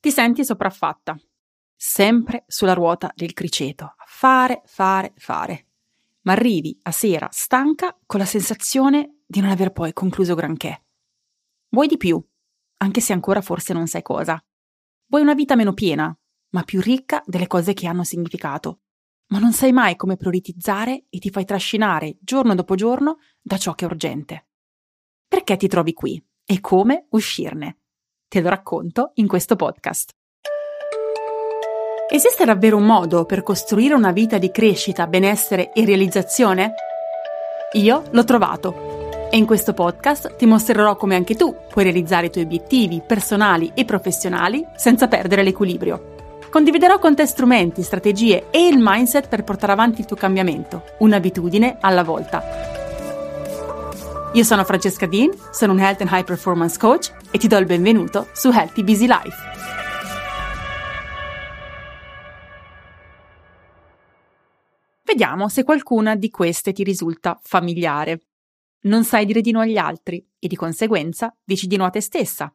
Ti senti sopraffatta, sempre sulla ruota del criceto, fare, fare, fare. Ma arrivi a sera stanca con la sensazione di non aver poi concluso granché. Vuoi di più, anche se ancora forse non sai cosa. Vuoi una vita meno piena, ma più ricca delle cose che hanno significato. Ma non sai mai come prioritizzare e ti fai trascinare giorno dopo giorno da ciò che è urgente. Perché ti trovi qui e come uscirne? Te lo racconto in questo podcast. Esiste davvero un modo per costruire una vita di crescita, benessere e realizzazione? Io l'ho trovato e in questo podcast ti mostrerò come anche tu puoi realizzare i tuoi obiettivi personali e professionali senza perdere l'equilibrio. Condividerò con te strumenti, strategie e il mindset per portare avanti il tuo cambiamento, un'abitudine alla volta. Io sono Francesca Dean, sono un Health and High Performance Coach e ti do il benvenuto su Healthy Busy Life. Vediamo se qualcuna di queste ti risulta familiare. Non sai dire di no agli altri e di conseguenza dici di no a te stessa.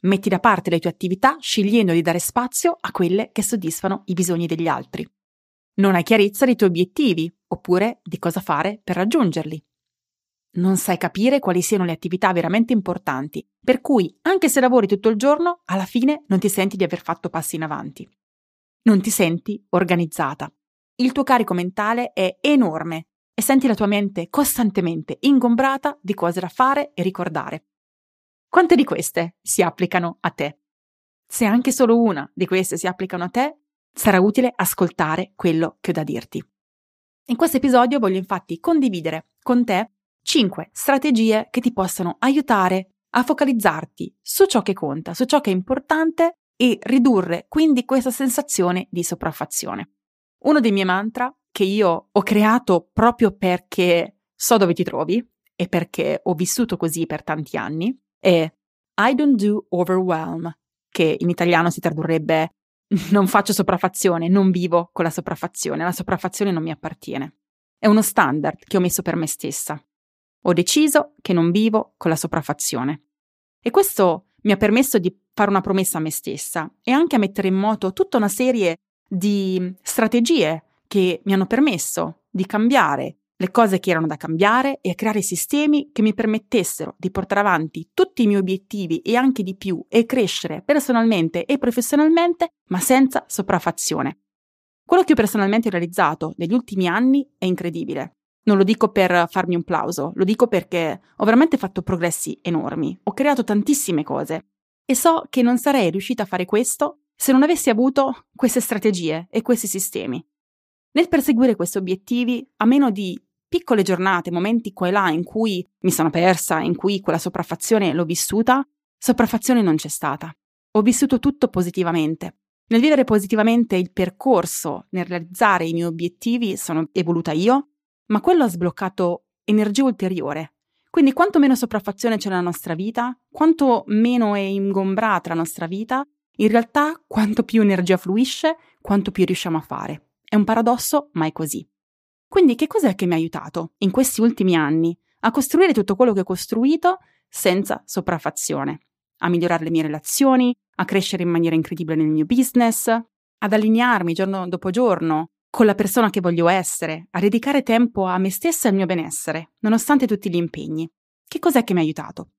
Metti da parte le tue attività scegliendo di dare spazio a quelle che soddisfano i bisogni degli altri. Non hai chiarezza dei tuoi obiettivi oppure di cosa fare per raggiungerli non sai capire quali siano le attività veramente importanti, per cui anche se lavori tutto il giorno, alla fine non ti senti di aver fatto passi in avanti. Non ti senti organizzata. Il tuo carico mentale è enorme e senti la tua mente costantemente ingombrata di cose da fare e ricordare. Quante di queste si applicano a te? Se anche solo una di queste si applicano a te, sarà utile ascoltare quello che ho da dirti. In questo episodio voglio infatti condividere con te 5 strategie che ti possano aiutare a focalizzarti su ciò che conta, su ciò che è importante e ridurre quindi questa sensazione di sopraffazione. Uno dei miei mantra che io ho creato proprio perché so dove ti trovi e perché ho vissuto così per tanti anni è I don't do overwhelm, che in italiano si tradurrebbe non faccio sopraffazione, non vivo con la sopraffazione, la sopraffazione non mi appartiene. È uno standard che ho messo per me stessa. Ho deciso che non vivo con la sopraffazione. E questo mi ha permesso di fare una promessa a me stessa e anche a mettere in moto tutta una serie di strategie che mi hanno permesso di cambiare le cose che erano da cambiare e a creare sistemi che mi permettessero di portare avanti tutti i miei obiettivi e anche di più e crescere personalmente e professionalmente, ma senza sopraffazione. Quello che ho personalmente realizzato negli ultimi anni è incredibile. Non lo dico per farmi un plauso, lo dico perché ho veramente fatto progressi enormi, ho creato tantissime cose e so che non sarei riuscita a fare questo se non avessi avuto queste strategie e questi sistemi. Nel perseguire questi obiettivi, a meno di piccole giornate, momenti qua e là in cui mi sono persa, in cui quella sopraffazione l'ho vissuta, sopraffazione non c'è stata. Ho vissuto tutto positivamente. Nel vivere positivamente il percorso, nel realizzare i miei obiettivi, sono evoluta io, ma quello ha sbloccato energia ulteriore. Quindi quanto meno sopraffazione c'è nella nostra vita, quanto meno è ingombrata la nostra vita, in realtà quanto più energia fluisce, quanto più riusciamo a fare. È un paradosso, ma è così. Quindi che cos'è che mi ha aiutato in questi ultimi anni a costruire tutto quello che ho costruito senza sopraffazione? A migliorare le mie relazioni, a crescere in maniera incredibile nel mio business, ad allinearmi giorno dopo giorno con la persona che voglio essere, a dedicare tempo a me stessa e al mio benessere, nonostante tutti gli impegni. Che cos'è che mi ha aiutato?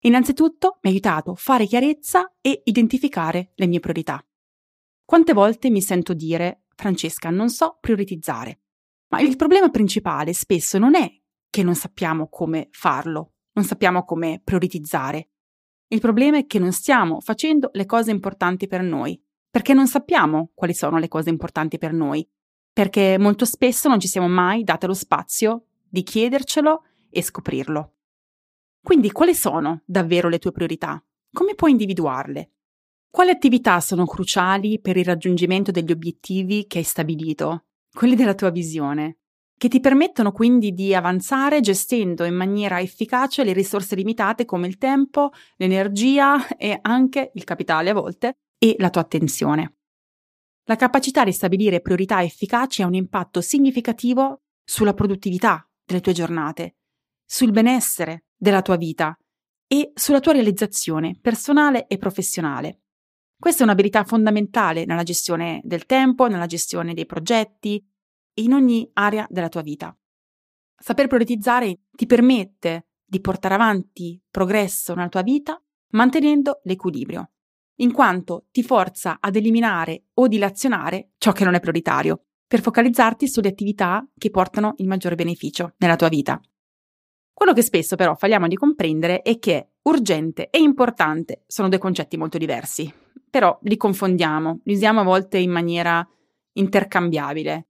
Innanzitutto mi ha aiutato a fare chiarezza e identificare le mie priorità. Quante volte mi sento dire, Francesca, non so prioritizzare. Ma il problema principale spesso non è che non sappiamo come farlo, non sappiamo come prioritizzare. Il problema è che non stiamo facendo le cose importanti per noi, perché non sappiamo quali sono le cose importanti per noi perché molto spesso non ci siamo mai date lo spazio di chiedercelo e scoprirlo. Quindi quali sono davvero le tue priorità? Come puoi individuarle? Quali attività sono cruciali per il raggiungimento degli obiettivi che hai stabilito, quelli della tua visione, che ti permettono quindi di avanzare gestendo in maniera efficace le risorse limitate come il tempo, l'energia e anche il capitale a volte e la tua attenzione. La capacità di stabilire priorità efficaci ha un impatto significativo sulla produttività delle tue giornate, sul benessere della tua vita e sulla tua realizzazione personale e professionale. Questa è un'abilità fondamentale nella gestione del tempo, nella gestione dei progetti e in ogni area della tua vita. Saper prioritizzare ti permette di portare avanti progresso nella tua vita mantenendo l'equilibrio, in quanto ti forza ad eliminare o dilazionare ciò che non è prioritario, per focalizzarti sulle attività che portano il maggiore beneficio nella tua vita. Quello che spesso però falliamo di comprendere è che urgente e importante sono due concetti molto diversi, però li confondiamo, li usiamo a volte in maniera intercambiabile.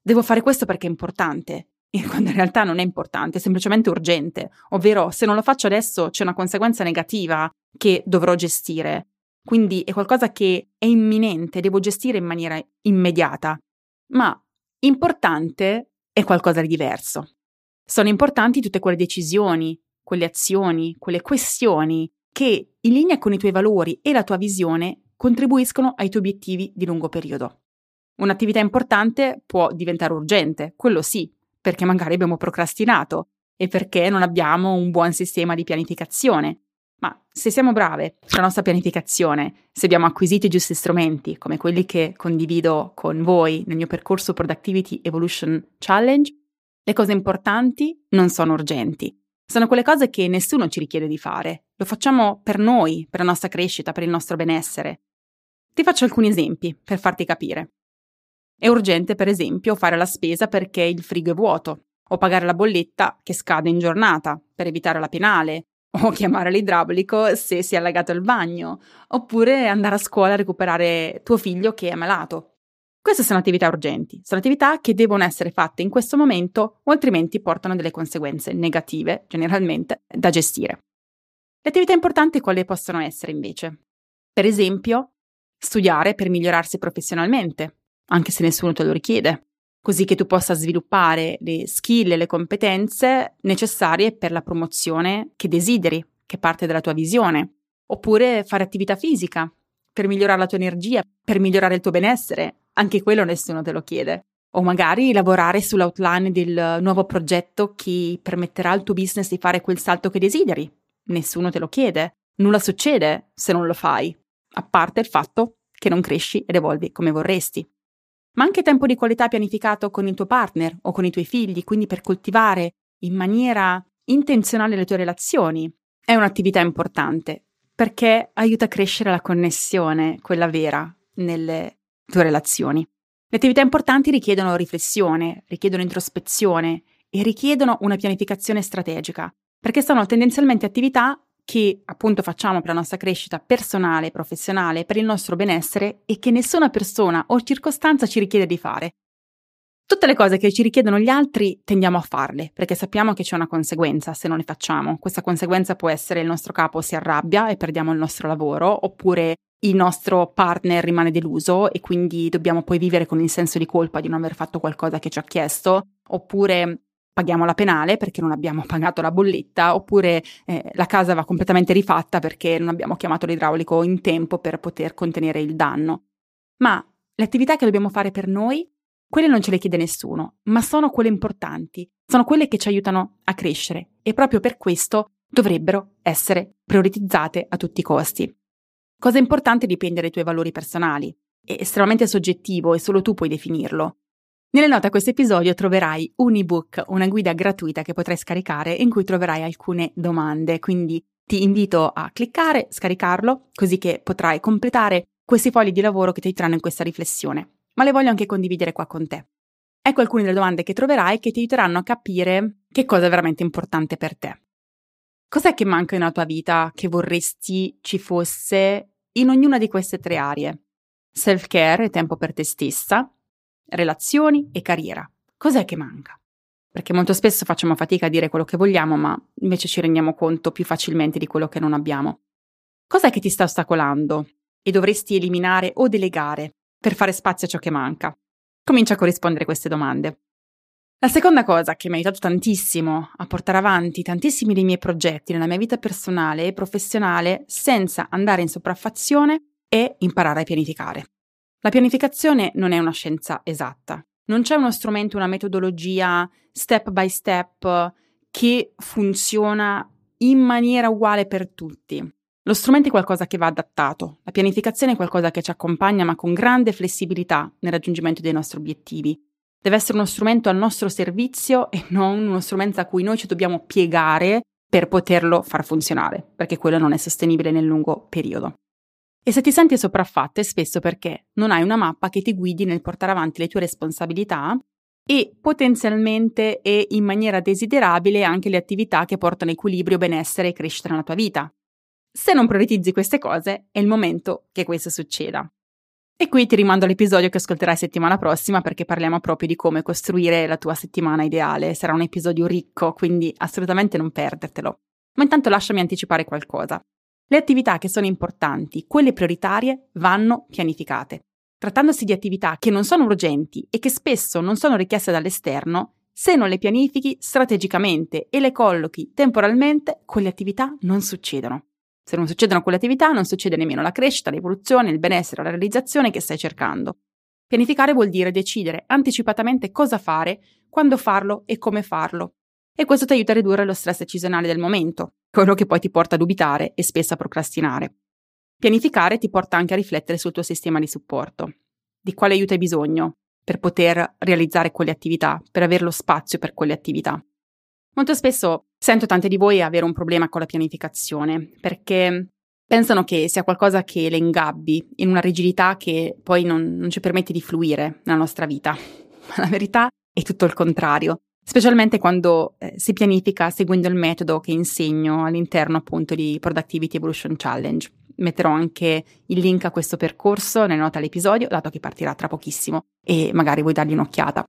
Devo fare questo perché è importante, quando in realtà non è importante, è semplicemente urgente, ovvero se non lo faccio adesso c'è una conseguenza negativa che dovrò gestire. Quindi è qualcosa che è imminente, devo gestire in maniera immediata. Ma importante è qualcosa di diverso. Sono importanti tutte quelle decisioni, quelle azioni, quelle questioni che, in linea con i tuoi valori e la tua visione, contribuiscono ai tuoi obiettivi di lungo periodo. Un'attività importante può diventare urgente, quello sì, perché magari abbiamo procrastinato e perché non abbiamo un buon sistema di pianificazione. Ma se siamo brave sulla nostra pianificazione, se abbiamo acquisito i giusti strumenti, come quelli che condivido con voi nel mio percorso Productivity Evolution Challenge, le cose importanti non sono urgenti. Sono quelle cose che nessuno ci richiede di fare. Lo facciamo per noi, per la nostra crescita, per il nostro benessere. Ti faccio alcuni esempi per farti capire. È urgente, per esempio, fare la spesa perché il frigo è vuoto, o pagare la bolletta che scade in giornata per evitare la penale, o chiamare l'idraulico se si è allagato il bagno, oppure andare a scuola a recuperare tuo figlio che è malato. Queste sono attività urgenti, sono attività che devono essere fatte in questo momento o altrimenti portano delle conseguenze negative, generalmente, da gestire. Le attività importanti quali possono essere invece? Per esempio, studiare per migliorarsi professionalmente, anche se nessuno te lo richiede, così che tu possa sviluppare le skill e le competenze necessarie per la promozione che desideri, che parte dalla tua visione, oppure fare attività fisica per migliorare la tua energia, per migliorare il tuo benessere, anche quello nessuno te lo chiede. O magari lavorare sull'outline del nuovo progetto che permetterà al tuo business di fare quel salto che desideri. Nessuno te lo chiede. Nulla succede se non lo fai, a parte il fatto che non cresci ed evolvi come vorresti. Ma anche tempo di qualità pianificato con il tuo partner o con i tuoi figli, quindi per coltivare in maniera intenzionale le tue relazioni, è un'attività importante perché aiuta a crescere la connessione, quella vera, nelle tue relazioni. Le attività importanti richiedono riflessione, richiedono introspezione e richiedono una pianificazione strategica, perché sono tendenzialmente attività che appunto facciamo per la nostra crescita personale, professionale, per il nostro benessere e che nessuna persona o circostanza ci richiede di fare. Tutte le cose che ci richiedono gli altri tendiamo a farle, perché sappiamo che c'è una conseguenza se non le facciamo. Questa conseguenza può essere il nostro capo si arrabbia e perdiamo il nostro lavoro, oppure il nostro partner rimane deluso e quindi dobbiamo poi vivere con il senso di colpa di non aver fatto qualcosa che ci ha chiesto, oppure paghiamo la penale perché non abbiamo pagato la bolletta, oppure eh, la casa va completamente rifatta perché non abbiamo chiamato l'idraulico in tempo per poter contenere il danno. Ma le attività che dobbiamo fare per noi, quelle non ce le chiede nessuno, ma sono quelle importanti, sono quelle che ci aiutano a crescere e proprio per questo dovrebbero essere prioritizzate a tutti i costi. Cosa importante dipende dai tuoi valori personali. È estremamente soggettivo e solo tu puoi definirlo. Nelle note a questo episodio troverai un ebook, una guida gratuita che potrai scaricare in cui troverai alcune domande, quindi ti invito a cliccare, scaricarlo, così che potrai completare questi fogli di lavoro che ti aiuteranno in questa riflessione. Ma le voglio anche condividere qua con te. Ecco alcune delle domande che troverai che ti aiuteranno a capire che cosa è veramente importante per te. Cos'è che manca nella tua vita che vorresti ci fosse in ognuna di queste tre aree. Self-care e tempo per te stessa, relazioni e carriera. Cos'è che manca? Perché molto spesso facciamo fatica a dire quello che vogliamo, ma invece ci rendiamo conto più facilmente di quello che non abbiamo. Cos'è che ti sta ostacolando e dovresti eliminare o delegare per fare spazio a ciò che manca? Comincia a corrispondere a queste domande. La seconda cosa che mi ha aiutato tantissimo a portare avanti tantissimi dei miei progetti nella mia vita personale e professionale senza andare in sopraffazione è imparare a pianificare. La pianificazione non è una scienza esatta. Non c'è uno strumento, una metodologia step by step che funziona in maniera uguale per tutti. Lo strumento è qualcosa che va adattato, la pianificazione è qualcosa che ci accompagna ma con grande flessibilità nel raggiungimento dei nostri obiettivi. Deve essere uno strumento al nostro servizio e non uno strumento a cui noi ci dobbiamo piegare per poterlo far funzionare, perché quello non è sostenibile nel lungo periodo. E se ti senti sopraffatta è spesso perché non hai una mappa che ti guidi nel portare avanti le tue responsabilità e potenzialmente e in maniera desiderabile anche le attività che portano equilibrio, benessere e crescita nella tua vita. Se non prioritizzi queste cose, è il momento che questo succeda. E qui ti rimando all'episodio che ascolterai settimana prossima perché parliamo proprio di come costruire la tua settimana ideale. Sarà un episodio ricco, quindi assolutamente non perdertelo. Ma intanto lasciami anticipare qualcosa. Le attività che sono importanti, quelle prioritarie, vanno pianificate. Trattandosi di attività che non sono urgenti e che spesso non sono richieste dall'esterno, se non le pianifichi strategicamente e le collochi temporalmente, quelle attività non succedono. Se non succedono quelle attività, non succede nemmeno la crescita, l'evoluzione, il benessere la realizzazione che stai cercando. Pianificare vuol dire decidere anticipatamente cosa fare, quando farlo e come farlo. E questo ti aiuta a ridurre lo stress decisionale del momento, quello che poi ti porta a dubitare e spesso a procrastinare. Pianificare ti porta anche a riflettere sul tuo sistema di supporto. Di quale aiuto hai bisogno per poter realizzare quelle attività, per avere lo spazio per quelle attività. Molto spesso sento tante di voi avere un problema con la pianificazione perché pensano che sia qualcosa che le ingabbi in una rigidità che poi non, non ci permette di fluire nella nostra vita. Ma la verità è tutto il contrario, specialmente quando eh, si pianifica seguendo il metodo che insegno all'interno appunto di Productivity Evolution Challenge. Metterò anche il link a questo percorso nelle note all'episodio, dato che partirà tra pochissimo e magari vuoi dargli un'occhiata.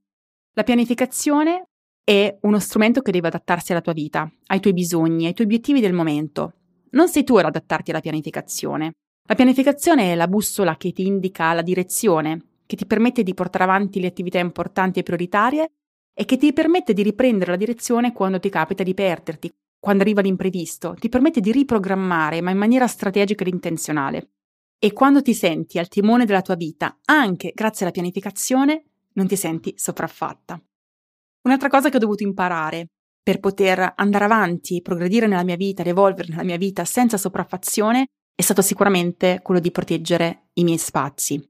La pianificazione è uno strumento che deve adattarsi alla tua vita, ai tuoi bisogni, ai tuoi obiettivi del momento. Non sei tu ad adattarti alla pianificazione. La pianificazione è la bussola che ti indica la direzione, che ti permette di portare avanti le attività importanti e prioritarie e che ti permette di riprendere la direzione quando ti capita di perderti, quando arriva l'imprevisto, ti permette di riprogrammare, ma in maniera strategica ed intenzionale. E quando ti senti al timone della tua vita, anche grazie alla pianificazione, non ti senti sopraffatta. Un'altra cosa che ho dovuto imparare per poter andare avanti, progredire nella mia vita, evolvere nella mia vita senza sopraffazione è stato sicuramente quello di proteggere i miei spazi.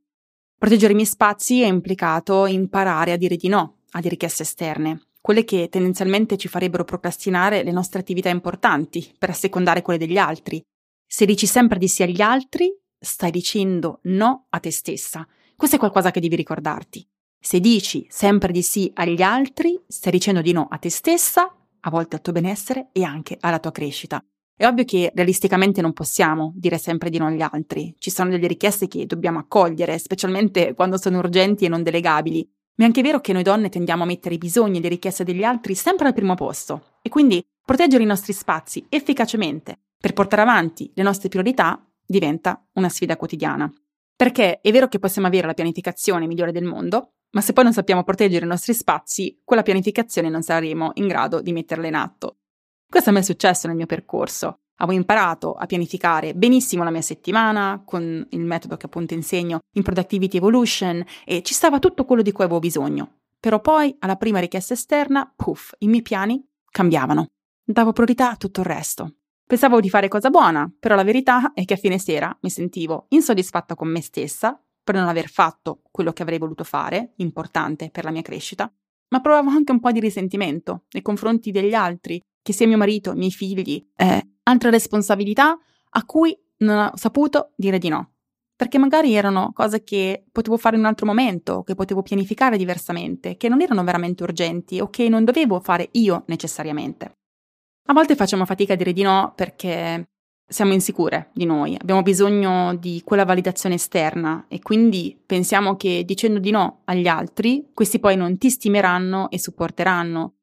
Proteggere i miei spazi è implicato imparare a dire di no alle richieste esterne, quelle che tendenzialmente ci farebbero procrastinare le nostre attività importanti per assecondare quelle degli altri. Se dici sempre di sì agli altri, stai dicendo no a te stessa. Questo è qualcosa che devi ricordarti. Se dici sempre di sì agli altri, stai dicendo di no a te stessa, a volte al tuo benessere e anche alla tua crescita. È ovvio che realisticamente non possiamo dire sempre di no agli altri. Ci sono delle richieste che dobbiamo accogliere, specialmente quando sono urgenti e non delegabili. Ma è anche vero che noi donne tendiamo a mettere i bisogni e le richieste degli altri sempre al primo posto. E quindi proteggere i nostri spazi efficacemente per portare avanti le nostre priorità diventa una sfida quotidiana. Perché è vero che possiamo avere la pianificazione migliore del mondo, ma se poi non sappiamo proteggere i nostri spazi, quella pianificazione non saremo in grado di metterla in atto. Questo a me è successo nel mio percorso. Avevo imparato a pianificare benissimo la mia settimana con il metodo che appunto insegno in Productivity Evolution e ci stava tutto quello di cui avevo bisogno. Però poi, alla prima richiesta esterna, puff, i miei piani cambiavano. Davo priorità a tutto il resto. Pensavo di fare cosa buona, però la verità è che a fine sera mi sentivo insoddisfatta con me stessa per non aver fatto quello che avrei voluto fare, importante per la mia crescita, ma provavo anche un po' di risentimento nei confronti degli altri, che sia mio marito, miei figli, eh, altre responsabilità a cui non ho saputo dire di no. Perché magari erano cose che potevo fare in un altro momento, che potevo pianificare diversamente, che non erano veramente urgenti o che non dovevo fare io necessariamente. A volte facciamo fatica a dire di no perché siamo insicure di noi, abbiamo bisogno di quella validazione esterna e quindi pensiamo che dicendo di no agli altri, questi poi non ti stimeranno e supporteranno.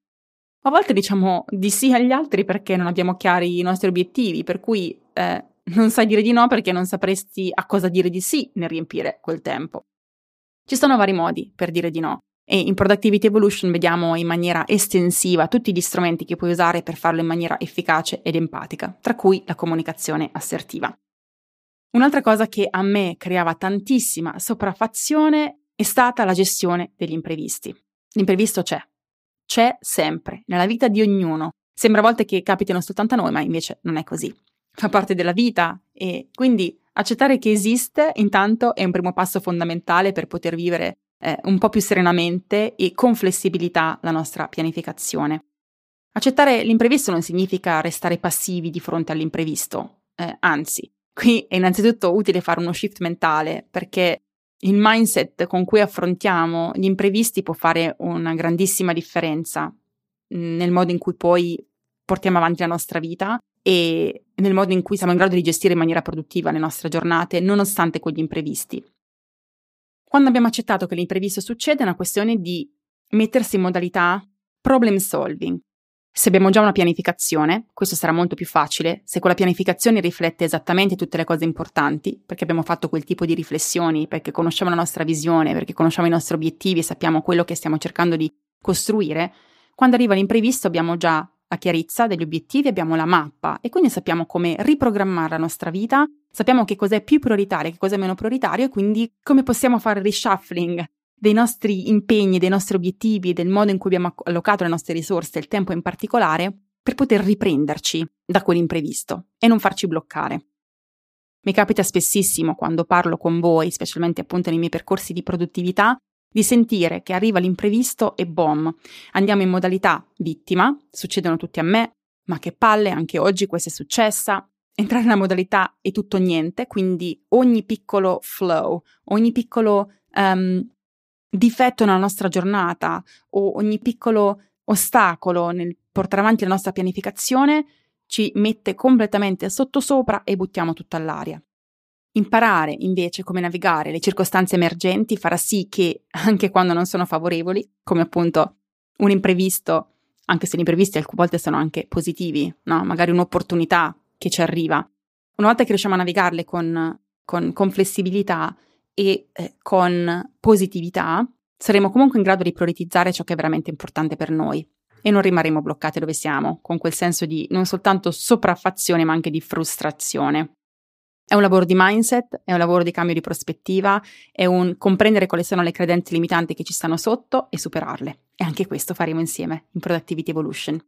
A volte diciamo di sì agli altri perché non abbiamo chiari i nostri obiettivi, per cui eh, non sai dire di no perché non sapresti a cosa dire di sì nel riempire quel tempo. Ci sono vari modi per dire di no. E in Productivity Evolution vediamo in maniera estensiva tutti gli strumenti che puoi usare per farlo in maniera efficace ed empatica, tra cui la comunicazione assertiva. Un'altra cosa che a me creava tantissima sopraffazione è stata la gestione degli imprevisti. L'imprevisto c'è, c'è sempre, nella vita di ognuno. Sembra a volte che capitino soltanto a noi, ma invece non è così. fa parte della vita e quindi accettare che esiste intanto è un primo passo fondamentale per poter vivere eh, un po' più serenamente e con flessibilità la nostra pianificazione. Accettare l'imprevisto non significa restare passivi di fronte all'imprevisto, eh, anzi, qui è innanzitutto utile fare uno shift mentale perché il mindset con cui affrontiamo gli imprevisti può fare una grandissima differenza mm, nel modo in cui poi portiamo avanti la nostra vita e nel modo in cui siamo in grado di gestire in maniera produttiva le nostre giornate, nonostante quegli imprevisti. Quando abbiamo accettato che l'imprevisto succede, è una questione di mettersi in modalità problem solving. Se abbiamo già una pianificazione, questo sarà molto più facile. Se quella pianificazione riflette esattamente tutte le cose importanti, perché abbiamo fatto quel tipo di riflessioni, perché conosciamo la nostra visione, perché conosciamo i nostri obiettivi e sappiamo quello che stiamo cercando di costruire, quando arriva l'imprevisto abbiamo già la chiarezza degli obiettivi, abbiamo la mappa e quindi sappiamo come riprogrammare la nostra vita, sappiamo che cos'è più prioritario, che cos'è meno prioritario e quindi come possiamo fare reshuffling dei nostri impegni, dei nostri obiettivi, del modo in cui abbiamo allocato le nostre risorse, il tempo in particolare, per poter riprenderci da quell'imprevisto e non farci bloccare. Mi capita spessissimo quando parlo con voi, specialmente appunto nei miei percorsi di produttività, di sentire che arriva l'imprevisto e boom, andiamo in modalità vittima, succedono tutti a me, ma che palle, anche oggi questa è successa. Entrare nella modalità è tutto niente, quindi ogni piccolo flow, ogni piccolo um, difetto nella nostra giornata o ogni piccolo ostacolo nel portare avanti la nostra pianificazione ci mette completamente sottosopra e buttiamo tutto all'aria. Imparare invece come navigare le circostanze emergenti farà sì che, anche quando non sono favorevoli, come appunto un imprevisto, anche se gli imprevisti alcune volte sono anche positivi, no? magari un'opportunità che ci arriva, una volta che riusciamo a navigarle con, con, con flessibilità e eh, con positività, saremo comunque in grado di prioritizzare ciò che è veramente importante per noi e non rimarremo bloccati dove siamo, con quel senso di non soltanto sopraffazione ma anche di frustrazione. È un lavoro di mindset, è un lavoro di cambio di prospettiva, è un comprendere quali sono le credenze limitanti che ci stanno sotto e superarle. E anche questo faremo insieme in Productivity Evolution.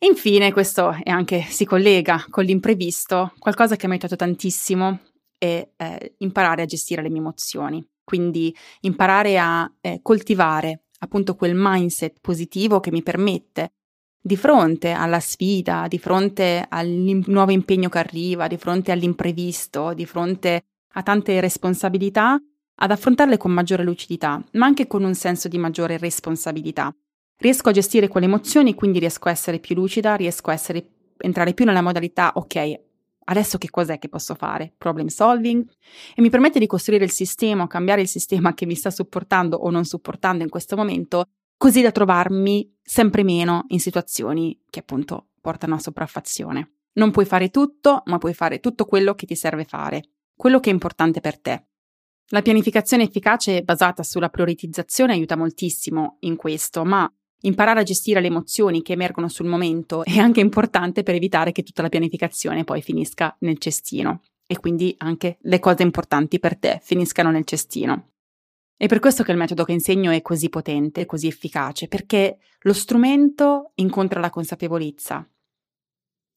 Infine, questo è anche si collega con l'imprevisto, qualcosa che mi ha aiutato tantissimo è eh, imparare a gestire le mie emozioni. Quindi imparare a eh, coltivare appunto quel mindset positivo che mi permette di fronte alla sfida, di fronte al nuovo impegno che arriva, di fronte all'imprevisto, di fronte a tante responsabilità, ad affrontarle con maggiore lucidità, ma anche con un senso di maggiore responsabilità. Riesco a gestire quelle emozioni, quindi riesco a essere più lucida, riesco a essere, entrare più nella modalità, ok, adesso che cos'è che posso fare? Problem solving? E mi permette di costruire il sistema o cambiare il sistema che mi sta supportando o non supportando in questo momento così da trovarmi sempre meno in situazioni che appunto portano a sopraffazione. Non puoi fare tutto, ma puoi fare tutto quello che ti serve fare, quello che è importante per te. La pianificazione efficace basata sulla prioritizzazione aiuta moltissimo in questo, ma imparare a gestire le emozioni che emergono sul momento è anche importante per evitare che tutta la pianificazione poi finisca nel cestino e quindi anche le cose importanti per te finiscano nel cestino. È per questo che il metodo che insegno è così potente, così efficace, perché lo strumento incontra la consapevolezza.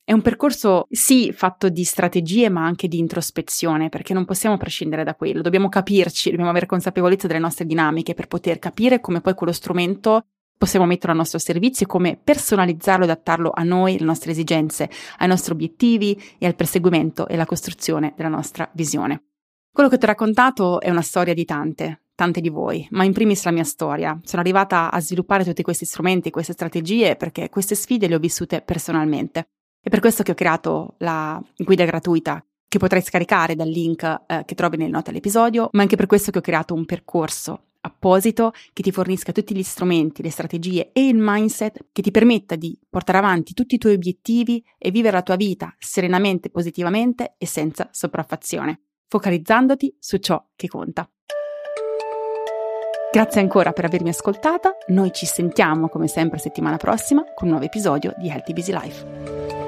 È un percorso, sì, fatto di strategie, ma anche di introspezione, perché non possiamo prescindere da quello. Dobbiamo capirci, dobbiamo avere consapevolezza delle nostre dinamiche per poter capire come poi quello strumento possiamo metterlo al nostro servizio e come personalizzarlo adattarlo a noi, alle nostre esigenze, ai nostri obiettivi e al perseguimento e alla costruzione della nostra visione. Quello che ti ho raccontato è una storia di tante, tante di voi, ma in primis la mia storia. Sono arrivata a sviluppare tutti questi strumenti, queste strategie, perché queste sfide le ho vissute personalmente. È per questo che ho creato la guida gratuita che potrai scaricare dal link eh, che trovi nelle note all'episodio, ma anche per questo che ho creato un percorso apposito che ti fornisca tutti gli strumenti, le strategie e il mindset che ti permetta di portare avanti tutti i tuoi obiettivi e vivere la tua vita serenamente, positivamente e senza sopraffazione, focalizzandoti su ciò che conta. Grazie ancora per avermi ascoltata, noi ci sentiamo come sempre settimana prossima con un nuovo episodio di Healthy Busy Life.